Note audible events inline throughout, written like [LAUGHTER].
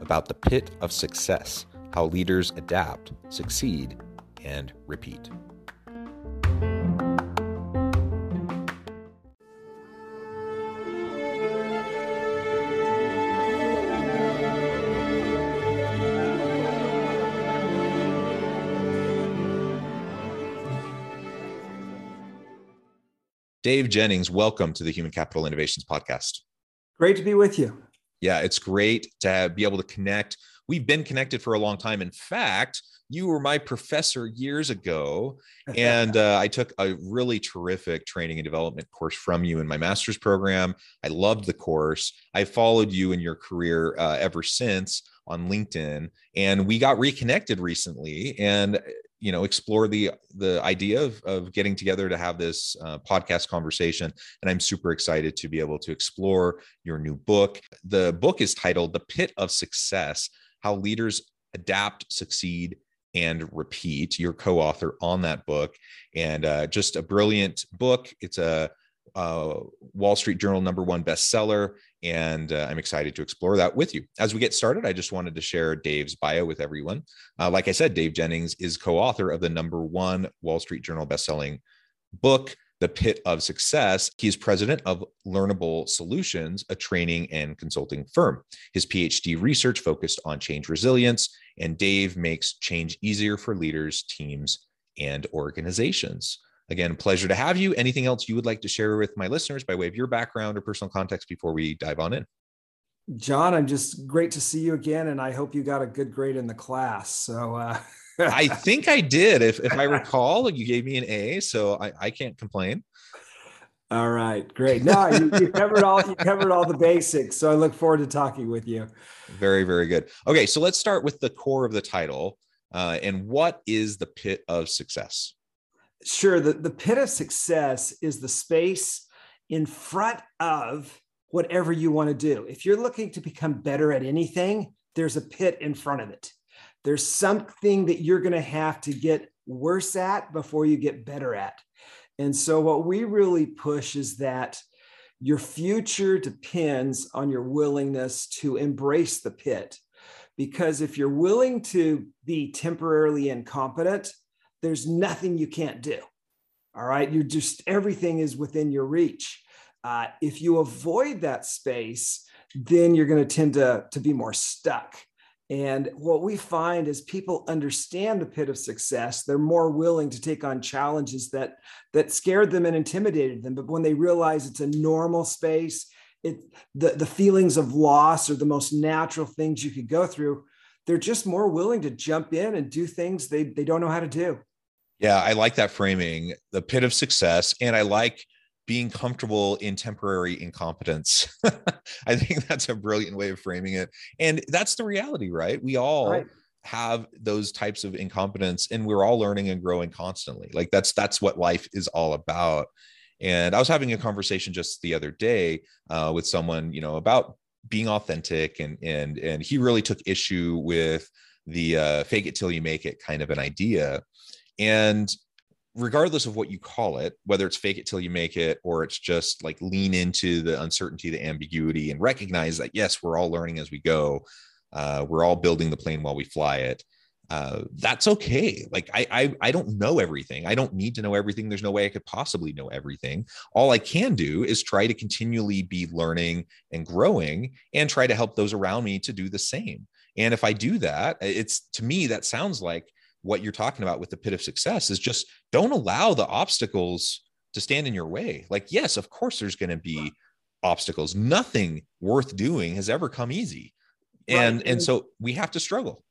about the pit of success, how leaders adapt, succeed, and repeat. Dave Jennings, welcome to the Human Capital Innovations Podcast. Great to be with you. Yeah, it's great to be able to connect. We've been connected for a long time. In fact, you were my professor years ago, [LAUGHS] and uh, I took a really terrific training and development course from you in my master's program. I loved the course. I followed you in your career uh, ever since on LinkedIn, and we got reconnected recently. And you know explore the the idea of, of getting together to have this uh, podcast conversation. And i'm super excited to be able to explore your new book. The book is titled the pit of success how leaders adapt succeed and repeat. Your co-author on that book. And uh, just a brilliant book. It's a uh, Wall Street Journal number one bestseller. And uh, I'm excited to explore that with you. As we get started, I just wanted to share Dave's bio with everyone. Uh, like I said, Dave Jennings is co author of the number one Wall Street Journal bestselling book, The Pit of Success. He's president of Learnable Solutions, a training and consulting firm. His PhD research focused on change resilience, and Dave makes change easier for leaders, teams, and organizations. Again, pleasure to have you. Anything else you would like to share with my listeners by way of your background or personal context before we dive on in? John, I'm just great to see you again, and I hope you got a good grade in the class. So, uh... I [LAUGHS] think I did. If, if I [LAUGHS] recall, you gave me an A, so I, I can't complain. All right, great. No, you, you, covered all you covered all the basics. So I look forward to talking with you. Very, very good. Okay, so let's start with the core of the title. Uh, and what is the pit of success? Sure. The, the pit of success is the space in front of whatever you want to do. If you're looking to become better at anything, there's a pit in front of it. There's something that you're going to have to get worse at before you get better at. And so, what we really push is that your future depends on your willingness to embrace the pit. Because if you're willing to be temporarily incompetent, there's nothing you can't do. All right. You're just, everything is within your reach. Uh, if you avoid that space, then you're going to tend to, to be more stuck. And what we find is people understand the pit of success. They're more willing to take on challenges that that scared them and intimidated them. But when they realize it's a normal space, it the, the feelings of loss are the most natural things you could go through. They're just more willing to jump in and do things they, they don't know how to do. Yeah, I like that framing, the pit of success. And I like being comfortable in temporary incompetence. [LAUGHS] I think that's a brilliant way of framing it. And that's the reality, right? We all right. have those types of incompetence and we're all learning and growing constantly. Like that's that's what life is all about. And I was having a conversation just the other day uh, with someone, you know, about being authentic and and and he really took issue with the uh, fake it till you make it kind of an idea and regardless of what you call it, whether it's fake it till you make it or it's just like lean into the uncertainty, the ambiguity, and recognize that, yes, we're all learning as we go. Uh, we're all building the plane while we fly it. uh, that's okay. Like I, I, I don't know everything. I don't need to know everything. There's no way I could possibly know everything. All I can do is try to continually be learning and growing, and try to help those around me to do the same. And if I do that, it's to me that sounds like what you're talking about with the pit of success is just don't allow the obstacles to stand in your way. Like yes, of course, there's going to be obstacles. Nothing worth doing has ever come easy, and right. and so we have to struggle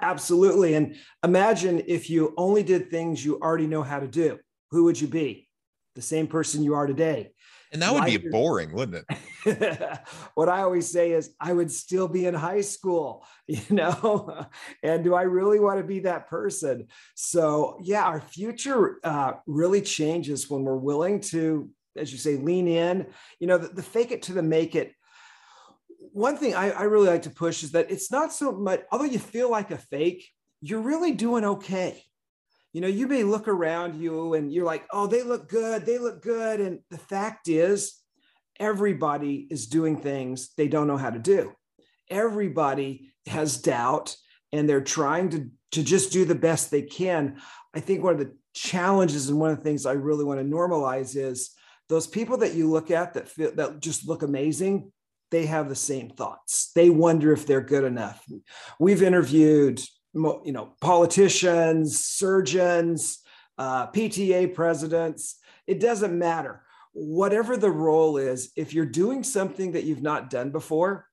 Absolutely. And imagine if you only did things you already know how to do. Who would you be? The same person you are today. And that would be boring, wouldn't it? [LAUGHS] what I always say is, I would still be in high school, [LAUGHS] you know? and do I really want to be that person? So, yeah, our future uh, really changes when we're willing to, as you say, lean in. You know, the, the fake it to the make it one thing I, I really like to push is that it's not so much, although you feel like a fake, you're really doing okay. You know, you may look around you and you're like, oh, they look good, they look good. And the fact is, everybody is doing things they don't know how to do. Everybody has doubt and they're trying to, to just do the best they can. I think one of the challenges and one of the things I really want to normalize is those people that you look at that feel that just look amazing they have the same thoughts. They wonder if they're good enough. We've interviewed, you know, politicians, surgeons, uh, PTA presidents. It doesn't matter. Whatever the role is, if you're doing something that you've not done before,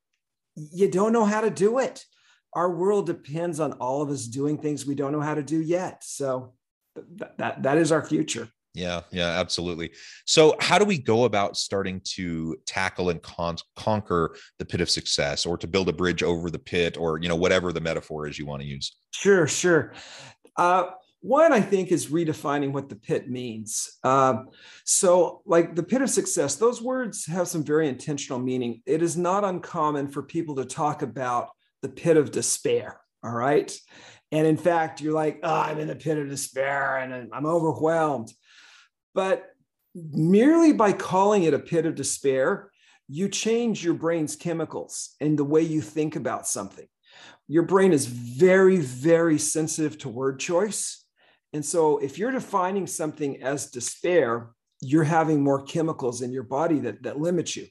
you don't know how to do it. Our world depends on all of us doing things we don't know how to do yet. So th- that that is our future. Yeah, yeah, absolutely. So, how do we go about starting to tackle and con- conquer the pit of success, or to build a bridge over the pit, or you know, whatever the metaphor is you want to use? Sure, sure. Uh, one, I think, is redefining what the pit means. Uh, so, like the pit of success, those words have some very intentional meaning. It is not uncommon for people to talk about the pit of despair. All right. And in fact, you're like, oh, I'm in the pit of despair and I'm overwhelmed. But merely by calling it a pit of despair, you change your brain's chemicals and the way you think about something. Your brain is very, very sensitive to word choice. And so if you're defining something as despair, you're having more chemicals in your body that, that limit you.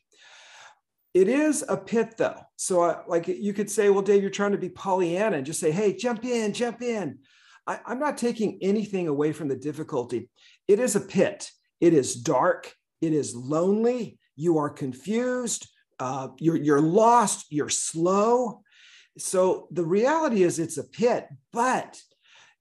It is a pit though. So uh, like you could say, well, Dave, you're trying to be Pollyanna and just say, hey, jump in, jump in. I, I'm not taking anything away from the difficulty. It is a pit. It is dark. It is lonely. You are confused. Uh, you're, you're lost. You're slow. So the reality is it's a pit, but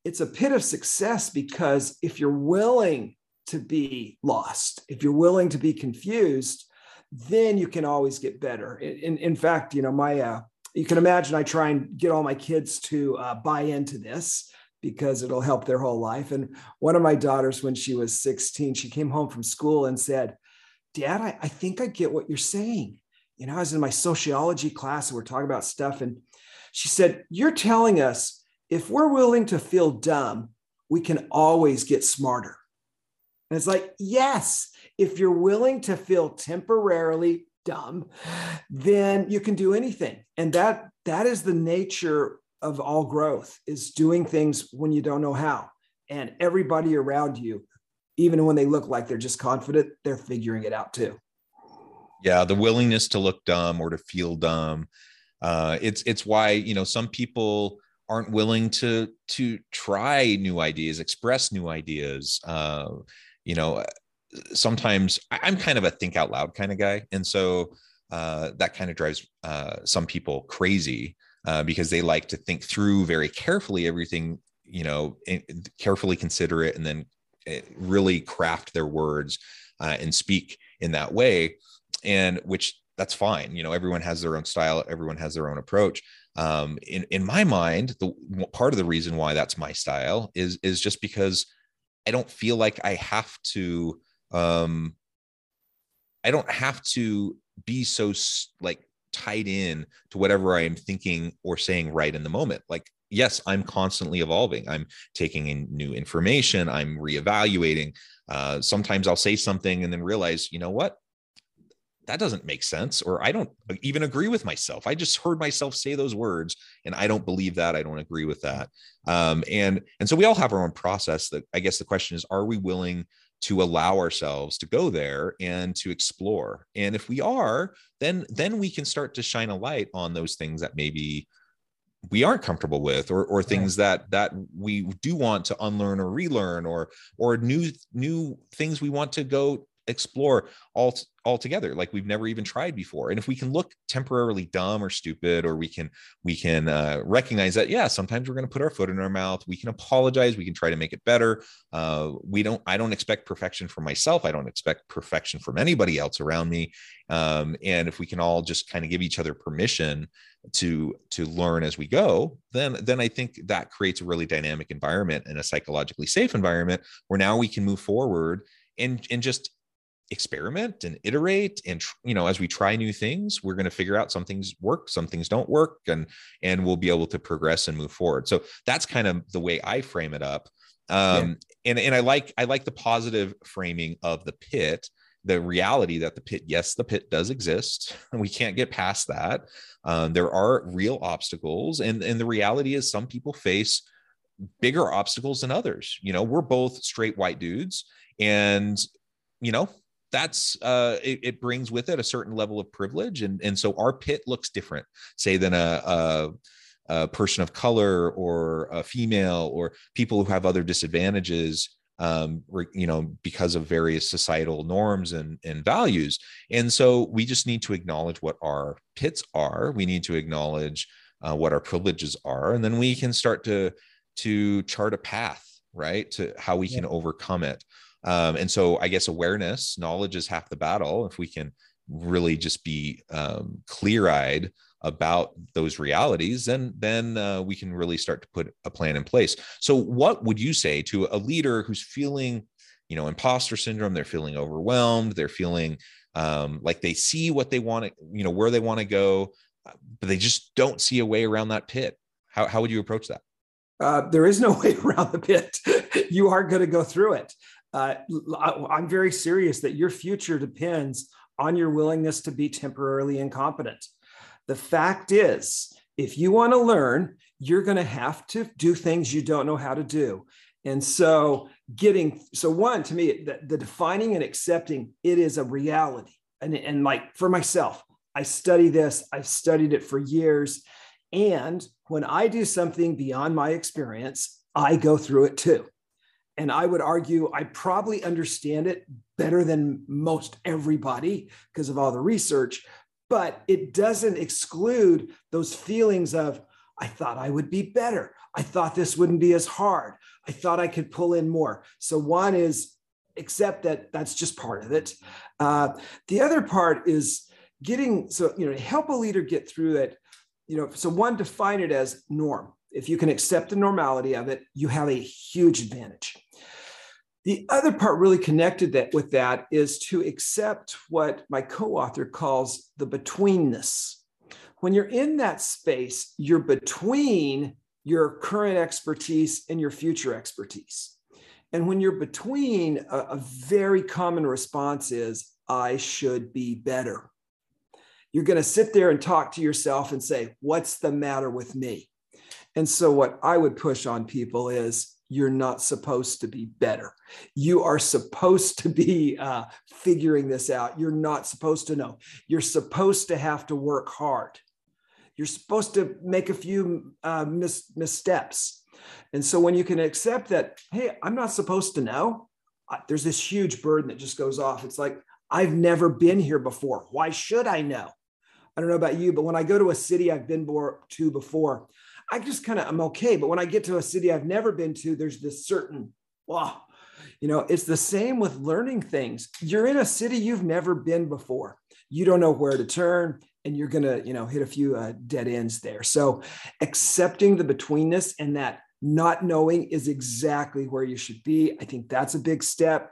it's a pit of success because if you're willing to be lost, if you're willing to be confused, then you can always get better. In, in fact, you know, my, uh, you can imagine I try and get all my kids to uh, buy into this because it'll help their whole life. And one of my daughters, when she was 16, she came home from school and said, Dad, I, I think I get what you're saying. You know, I was in my sociology class and we're talking about stuff. And she said, You're telling us if we're willing to feel dumb, we can always get smarter. And it's like, yes, if you're willing to feel temporarily dumb, then you can do anything. And that that is the nature of all growth is doing things when you don't know how. And everybody around you, even when they look like they're just confident, they're figuring it out too. Yeah, the willingness to look dumb or to feel dumb. Uh, it's it's why you know some people aren't willing to to try new ideas, express new ideas. Uh, you know, sometimes I'm kind of a think out loud kind of guy, and so uh, that kind of drives uh, some people crazy uh, because they like to think through very carefully everything, you know, carefully consider it and then eh, really craft their words uh, and speak in that way. And which that's fine. You know, everyone has their own style, everyone has their own approach. Um, in in my mind, the part of the reason why that's my style is is just because I don't feel like I have to. Um, I don't have to be so like tied in to whatever I am thinking or saying right in the moment. Like, yes, I'm constantly evolving. I'm taking in new information. I'm reevaluating. Uh, sometimes I'll say something and then realize, you know what? that doesn't make sense or i don't even agree with myself i just heard myself say those words and i don't believe that i don't agree with that um, and and so we all have our own process that i guess the question is are we willing to allow ourselves to go there and to explore. And if we are then then we can start to shine a light on those things that maybe we aren't comfortable with or or things that that we do want to unlearn or relearn or or new new things we want to go explore all altogether like we've never even tried before. And if we can look temporarily dumb or stupid or we can we can uh, recognize that yeah sometimes we're going to put our foot in our mouth we can apologize we can try to make it better. Uh, we don't i don't expect perfection from myself i don't expect perfection from anybody else around me. Um, and if we can all just kind of give each other permission to to learn as we go then then i think that creates a really dynamic environment and a psychologically safe environment where now we can move forward and and just experiment and iterate and you know as we try new things we're going to figure out some things work some things don't work and and we'll be able to progress and move forward. So that's kind of the way i frame it up. Um yeah. and and i like i like the positive framing of the pit the reality that the pit yes the pit does exist. And [LAUGHS] we can't get past that. Um, there are real obstacles and and the reality is some people face bigger obstacles than others. You know we're both straight white dudes and you know that's uh, it, it, brings with it a certain level of privilege, and and so our pit looks different, say, than a, a, a person of color or a female or people who have other disadvantages. Um, you know, because of various societal norms and, and values. And so we just need to acknowledge what our pits are. We need to acknowledge uh, what our privileges are, and then we can start to to chart a path, right, to how we can overcome it. Um, and so I guess awareness, knowledge is half the battle. If we can really just be um, clear eyed about those realities, then then uh, we can really start to put a plan in place. So, what would you say to a leader who's feeling, you know, imposter syndrome? They're feeling overwhelmed. They're feeling um, like they see what they want to, you know, where they want to go, but they just don't see a way around that pit. How how would you approach that? Uh, there is no [LAUGHS] way around the pit. you are going to go through it uh, I'm very serious that your future depends on your willingness to be temporarily incompetent. The fact is, if you want to learn, you're going to have to do things you don't know how to do. And so, getting so one to me, the, the defining and accepting it is a reality. And, and like for myself, I study this, I've studied it for years. And when I do something beyond my experience, I go through it too. And I would argue I probably understand it better than most everybody because of all the research, but it doesn't exclude those feelings of, I thought I would be better. I thought this wouldn't be as hard. I thought I could pull in more. So, one is accept that that's just part of it. Uh, the other part is getting, so, you know, help a leader get through it, you know, so one, define it as norm if you can accept the normality of it, you have a huge advantage. The other part really connected that with that is to accept what my co-author calls the betweenness. When you're in that space, you're between your current expertise and your future expertise. And when you're between, a, a very common response is, I should be better. You're going to sit there and talk to yourself and say, What's the matter with me? And so, what I would push on people is you're not supposed to be better. You are supposed to be uh, figuring this out. You're not supposed to know. You're supposed to have to work hard. You're supposed to make a few uh, mis- missteps. And so, when you can accept that, hey, I'm not supposed to know, there's this huge burden that just goes off. It's like, I've never been here before. Why should I know? I don't know about you, but when I go to a city I've been to before, I just kind of I'm okay. But when I get to a city I've never been to, there's this certain, wow, you know, it's the same with learning things. You're in a city you've never been before. You don't know where to turn and you're to, you know, hit a few uh, dead ends there. So accepting the betweenness and that not knowing is exactly where you should be. I think that's a big step.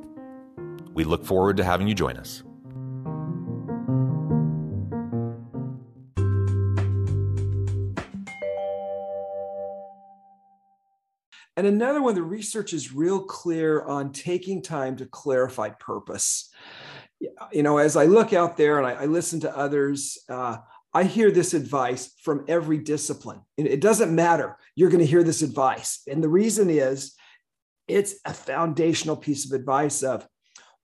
We look forward to having you join us. And another one, the research is real clear on taking time to clarify purpose you know, as I look out there and I, I listen to others, uh, I hear this advice from every discipline. It doesn't matter. You're going to hear this advice. And the reason is it's a foundational piece of advice of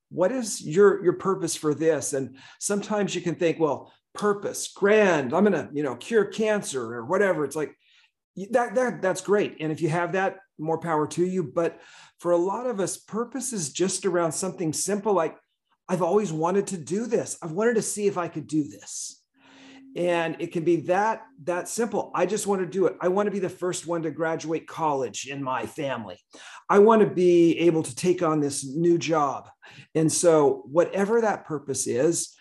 what is your, your purpose for this? And sometimes you can think, well, purpose, grand, I'm going to, you know, cure cancer or whatever. It's like that, that that's great. And if you have that, more power to you. But for a lot of us, purpose is just around something simple like I've always wanted to do this. I've wanted to see if I could do this. And it can be that that simple. I just want to do it. I want to be the first one to graduate college in my family. I want to be able to take on this new job. And so whatever that purpose is,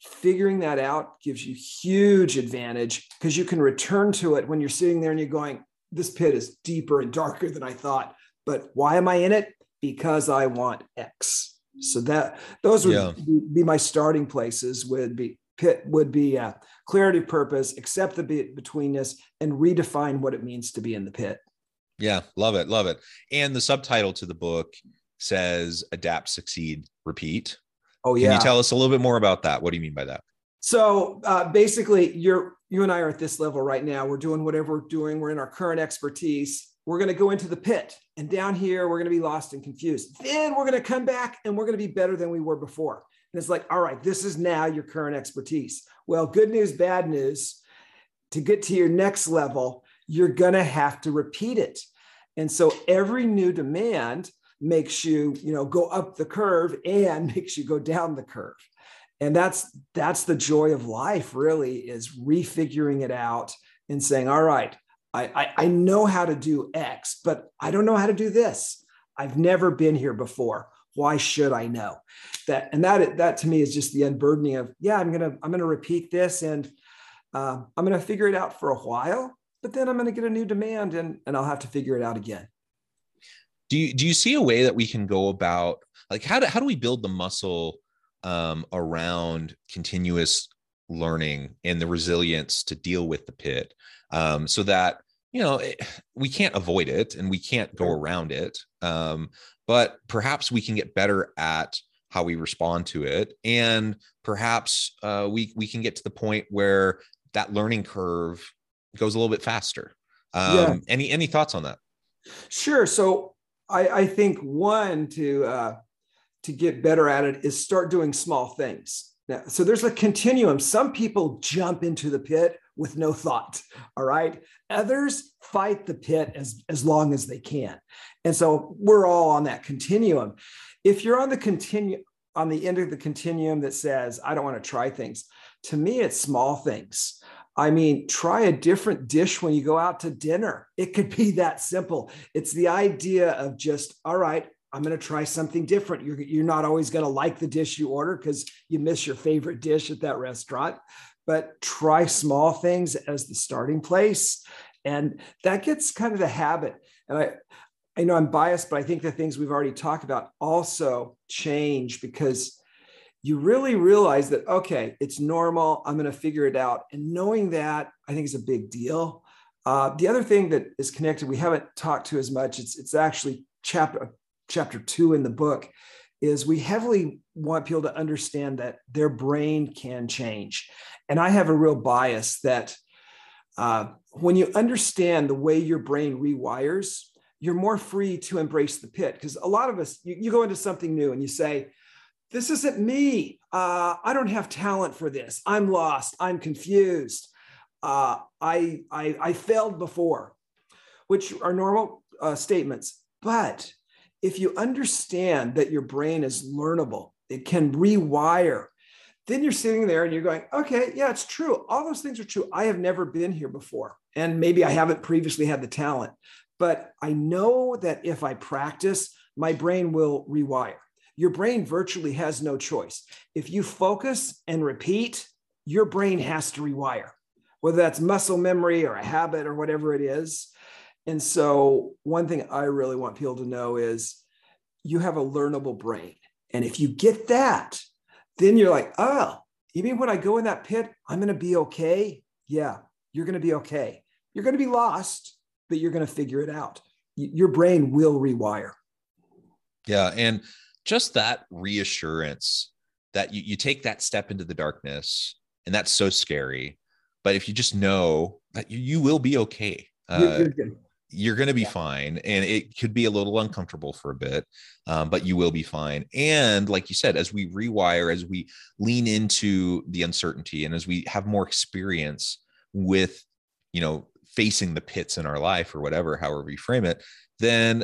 figuring that out gives you huge advantage because you can return to it when you're sitting there and you're going, this pit is deeper and darker than I thought. But why am I in it? Because I want X. So that those would yeah. be my starting places. Would be pit would be uh, clarity of purpose, accept the betweenness, and redefine what it means to be in the pit. Yeah, love it, love it. And the subtitle to the book says "Adapt, Succeed, Repeat." Oh yeah. Can you tell us a little bit more about that? What do you mean by that? So uh, basically, you're you and I are at this level right now. We're doing whatever we're doing. We're in our current expertise we're going to go into the pit and down here we're going to be lost and confused then we're going to come back and we're going to be better than we were before and it's like all right this is now your current expertise well good news bad news to get to your next level you're going to have to repeat it and so every new demand makes you you know go up the curve and [LAUGHS] makes you go down the curve and that's that's the joy of life really is refiguring it out and saying all right I, I, I know how to do X, but I don't know how to do this. I've never been here before. Why should I know that? And that that to me is just the unburdening of yeah, I'm gonna I'm gonna repeat this and uh, I'm gonna figure it out for a while, but then I'm gonna get a new demand and and I'll have to figure it out again. Do you do you see a way that we can go about like how do how do we build the muscle um, around continuous learning and the resilience to deal with the pit um, so that you know it, we can't avoid it and we can't go around it um, but perhaps we can get better at how we respond to it. And perhaps uh, we we can get to the point where that learning curve goes a little bit faster. Um, yeah. any any thoughts on that? Sure. So i i think one to uh to get better at it is start doing small things now, so there's a continuum some people jump into the pit with no thought. All right. Others fight the pit as, as long as they can. And so we're all on that continuum. If you're on the continue on the end of the continuum that says, I don't want to try things, to me, it's small things. I mean, try a different dish when you go out to dinner. It could be that simple. It's the idea of just, all right, I'm going to try something different. You're, you're not always going to like the dish you order because you miss your favorite dish at that restaurant but try small things as the starting place. And that gets kind of the habit. And I, I know I'm biased, but I think the things we've already talked about also change because you really realize that, okay, it's normal. I'm going to figure it out. And knowing that, I think is a big deal. Uh, the other thing that is connected, we haven't talked to as much, it's, it's actually chapter, chapter two in the book, is we heavily want people to understand that their brain can change. And I have a real bias that uh, when you understand the way your brain rewires, you're more free to embrace the pit. Because a lot of us, you, you, go into something new and you say, This isn't me. Uh, I don't have talent for this. I'm lost. I'm confused. Uh, I, I, I failed before, which are normal uh, statements. But if you understand that your brain is learnable, it can rewire. Then you're sitting there and you're going, okay, yeah, it's true. All those things are true. I have never been here before. And maybe I haven't previously had the talent, but I know that if I practice, my brain will rewire. Your brain virtually has no choice. If you focus and repeat, your brain has to rewire, whether that's muscle memory or a habit or whatever it is. And so, one thing I really want people to know is you have a learnable brain. And if you get that, then you're like, oh, you mean when I go in that pit, I'm going to be okay? Yeah, you're going to be okay. You're going to be lost, but you're going to figure it out. Your brain will rewire. Yeah. And just that reassurance that you, you take that step into the darkness, and that's so scary. But if you just know that you, you will be okay, uh, you're, you're going to be yeah. fine and it could be a little uncomfortable for a bit um, but you will be fine and like you said as we rewire as we lean into the uncertainty and as we have more experience with you know facing the pits in our life or whatever however we frame it then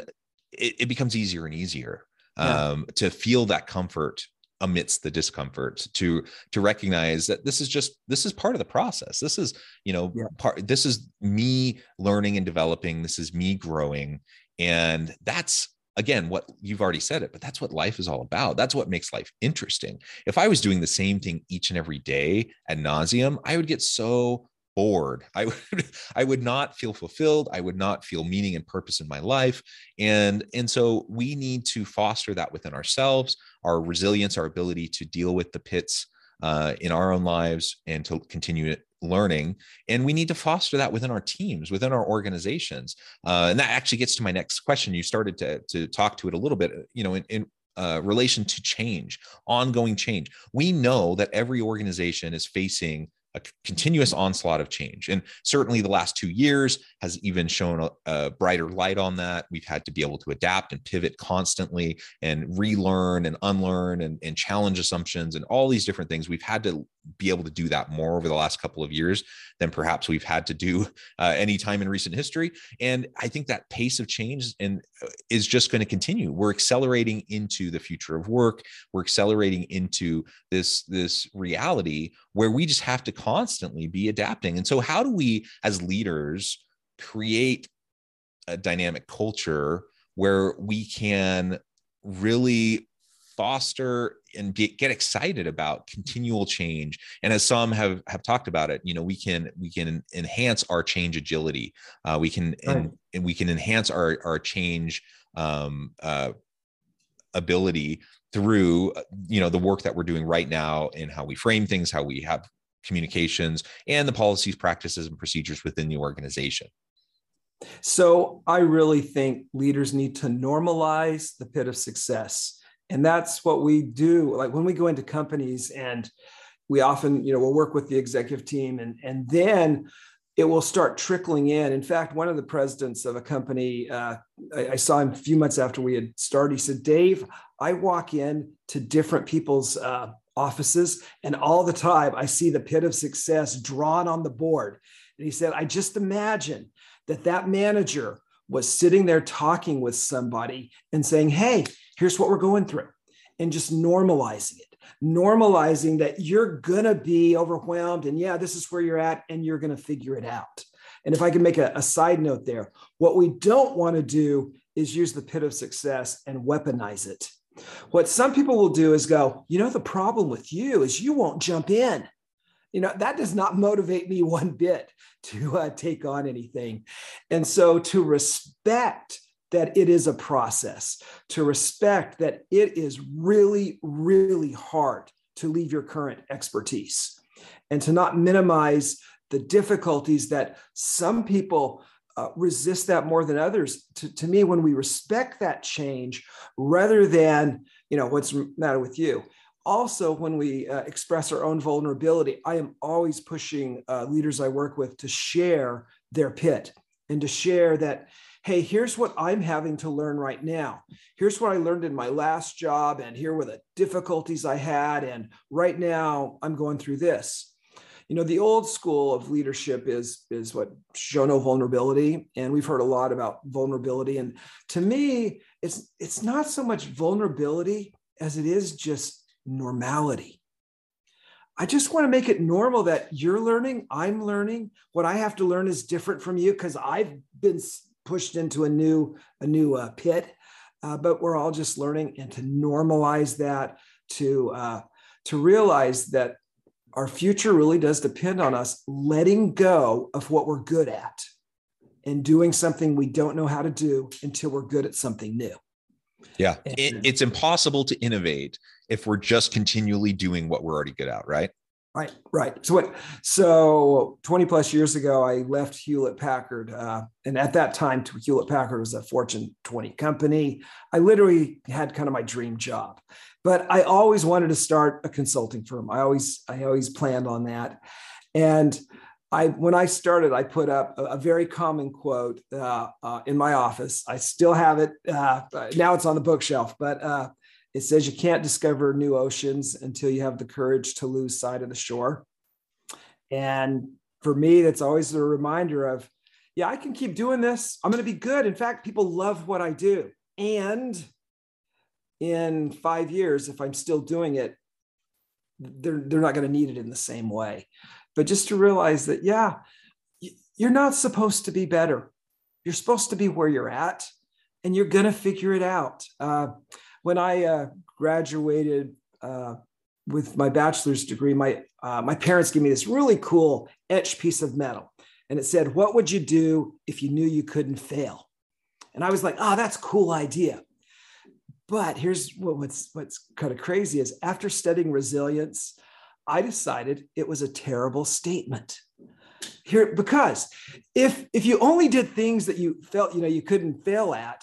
it, it becomes easier and easier um, to feel that comfort amidst the discomfort to to recognize that this is just this is part of the process. This is you know yeah. part this is me learning and developing. This is me growing. And that's again what you've already said it but that's what life is all about. That's what makes life interesting. If i was doing the same thing each and every day ad nauseum i would get so bored. I would [LAUGHS] I would not feel fulfilled. I would not feel meaning and purpose in my life. And and so we need to foster that within ourselves, our resilience, our ability to deal with the pits uh, in our own lives and to continue learning. And we need to foster that within our teams, within our organizations. Uh, and that actually gets to my next question. You started to to talk to it a little bit. You know, in, in uh, relation to change, ongoing change. We know that every organization is facing a continuous onslaught of change. And certainly the last two years has even shown a, a, brighter light on that. We've had to be able to adapt and pivot constantly and relearn and unlearn and, and challenge assumptions and all these different things. We've had to be able to do that more over the last couple of years than perhaps we've had to do [LAUGHS] uh, any time in recent history. And I think that pace of change and uh, is just going to continue. We're accelerating into the future of work. We're accelerating into this this reality where we just have to constantly be adapting. And so, how do we as leaders create a dynamic culture where we can really foster and be, get excited about continual change. And as some have have talked about it you know we can we can enhance our change agility. Uh, we can right. and, and, we can enhance our our change um, uh, ability through you know the work that we're doing right now and how we frame things how we have communications and the policies practices and procedures within the organization. So i really think leaders need to normalize the pit of success and that's what we do. Like when we go into companies and we often you know we'll work with the executive team and and then it will start trickling in. In fact one of the presidents of a company uh, I, I, saw him a few months after we had started he said dave i walk in to different people's uh, offices and all the time i see the pit of success drawn on the board. And he said i just imagine that that manager was sitting there talking with somebody and saying hey here's what we're going through, and just normalizing it, normalizing that you're going to be overwhelmed. And yeah, this is where you're at, and you're going to figure it out. And if I can make a, a side note there, what we don't want to do is use the pit of success and weaponize it. What some people will do is go, you know, the problem with you is you won't jump in. You know, that does not motivate me [LAUGHS] one bit to uh, take on anything. And so to respect that it is a process, to respect that it is really, really hard to leave your current expertise, and to not minimize the difficulties that some people uh, resist that more than others. To, to me, when we respect that change, rather than you know, what's the matter with you? Also, when we uh, express our own vulnerability, I am always pushing uh, leaders I work with to share their pit and to share that, hey, here's what I'm having to learn right now. Here's what I learned in my last job, and here were the difficulties I had. And right now, I'm going through this you know the old school of leadership is is what show no vulnerability and we've heard a lot about vulnerability and to me it's it's not so much vulnerability as it is just normality i just want to make it normal that you're learning i'm learning what i have to learn is different from you because i've been pushed into a new a new uh, pit uh, but we're all just learning and to normalize that to uh, to realize that our future really does depend on us letting go of what we're good at and doing something we don't know how to do until we're good at something new. Yeah. It, it's impossible to innovate if we're just continually doing what we're already good at, right? Right, right. So what? So 20 plus years ago, I left Hewlett Packard, uh, and at that time, Hewlett Packard was a Fortune 20 company. I literally had kind of my dream job, but I always wanted to start a consulting firm. I always, I always planned on that, and I when I started, I put up a, a very common quote uh, uh, in my office. I still have it. Uh, now it's on the bookshelf, but uh, it says you can't discover new oceans until you have the courage to lose sight of the shore. And for me, that's always a reminder of, yeah, I can keep doing this. I'm going to be good. In fact, people love what I do. And in five years, if I'm still doing it, they're, they're not going to need it in the same way. But just to realize that, yeah, you're not supposed to be better. You're supposed to be where you're at and you're going to figure it out. Uh, when I uh, graduated uh, with my bachelor's degree, my uh, my parents gave me this really cool etched piece of metal, and it said, "What would you do if you knew you couldn't fail?" And I was like, "Oh, that's a cool idea." But here's what, what's what's kind of crazy is after studying resilience, I decided it was a terrible statement. Here, because if if you only did things that you felt you know you couldn't fail at,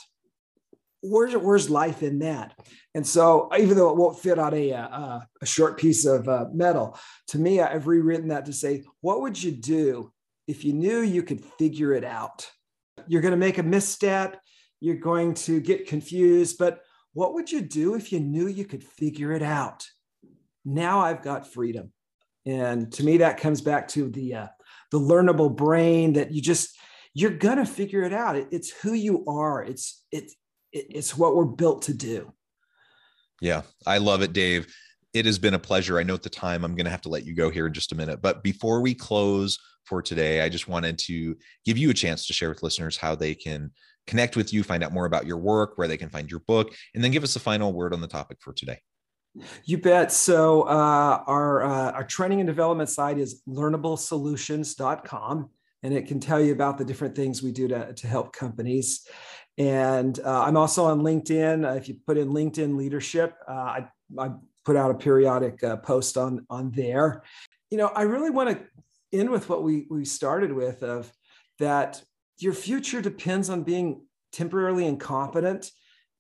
where's where's life in that? And so, even though it won't fit on a uh, a short piece of uh, metal, to me, I've rewritten that to say, what would you do if you knew you could figure it out? You're going to make a misstep. You're going to get confused, but what would you do if you knew you could figure it out? Now I've got freedom, and to me, that comes back to the uh, the learnable brain that you just you're gonna figure it out. It, it's who you are. It's it's it's what we're built to do. Yeah, I love it, Dave. It has been a pleasure. I know at the time I'm going to have to let you go here in just a minute. But before we close for today, I just wanted to give you a chance to share with listeners how they can connect with you, find out more about your work, where they can find your book, and then give us a final word on the topic for today. You bet. So uh, our uh, our training and development site is learnablesolutions.com, and it can tell you about the different things we do to, to help companies. And uh, I'm also on LinkedIn. Uh, if you put in LinkedIn leadership, uh, I, I, put out a periodic uh, post on, on there. You know, I really want to end with what we, we started with of that your future depends on being temporarily incompetent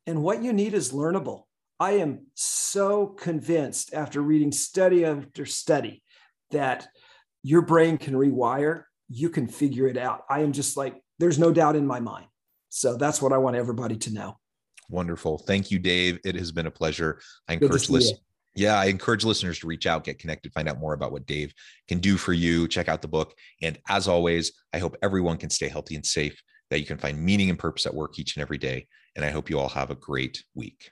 and what you need is learnable. I am so convinced after reading study after study that your brain can rewire, you can figure it out. I am just like, there's no doubt in my mind. So that's what I want everybody to know. Wonderful. Thank you, Dave. It has been a pleasure. I encourage listeners. Yeah, I encourage listeners to reach out, get connected, find out more about what Dave can do for you. Check out the book. And as always, I hope everyone can stay healthy and safe, that you can find meaning and purpose at work each and every day. And I hope you all have a great week.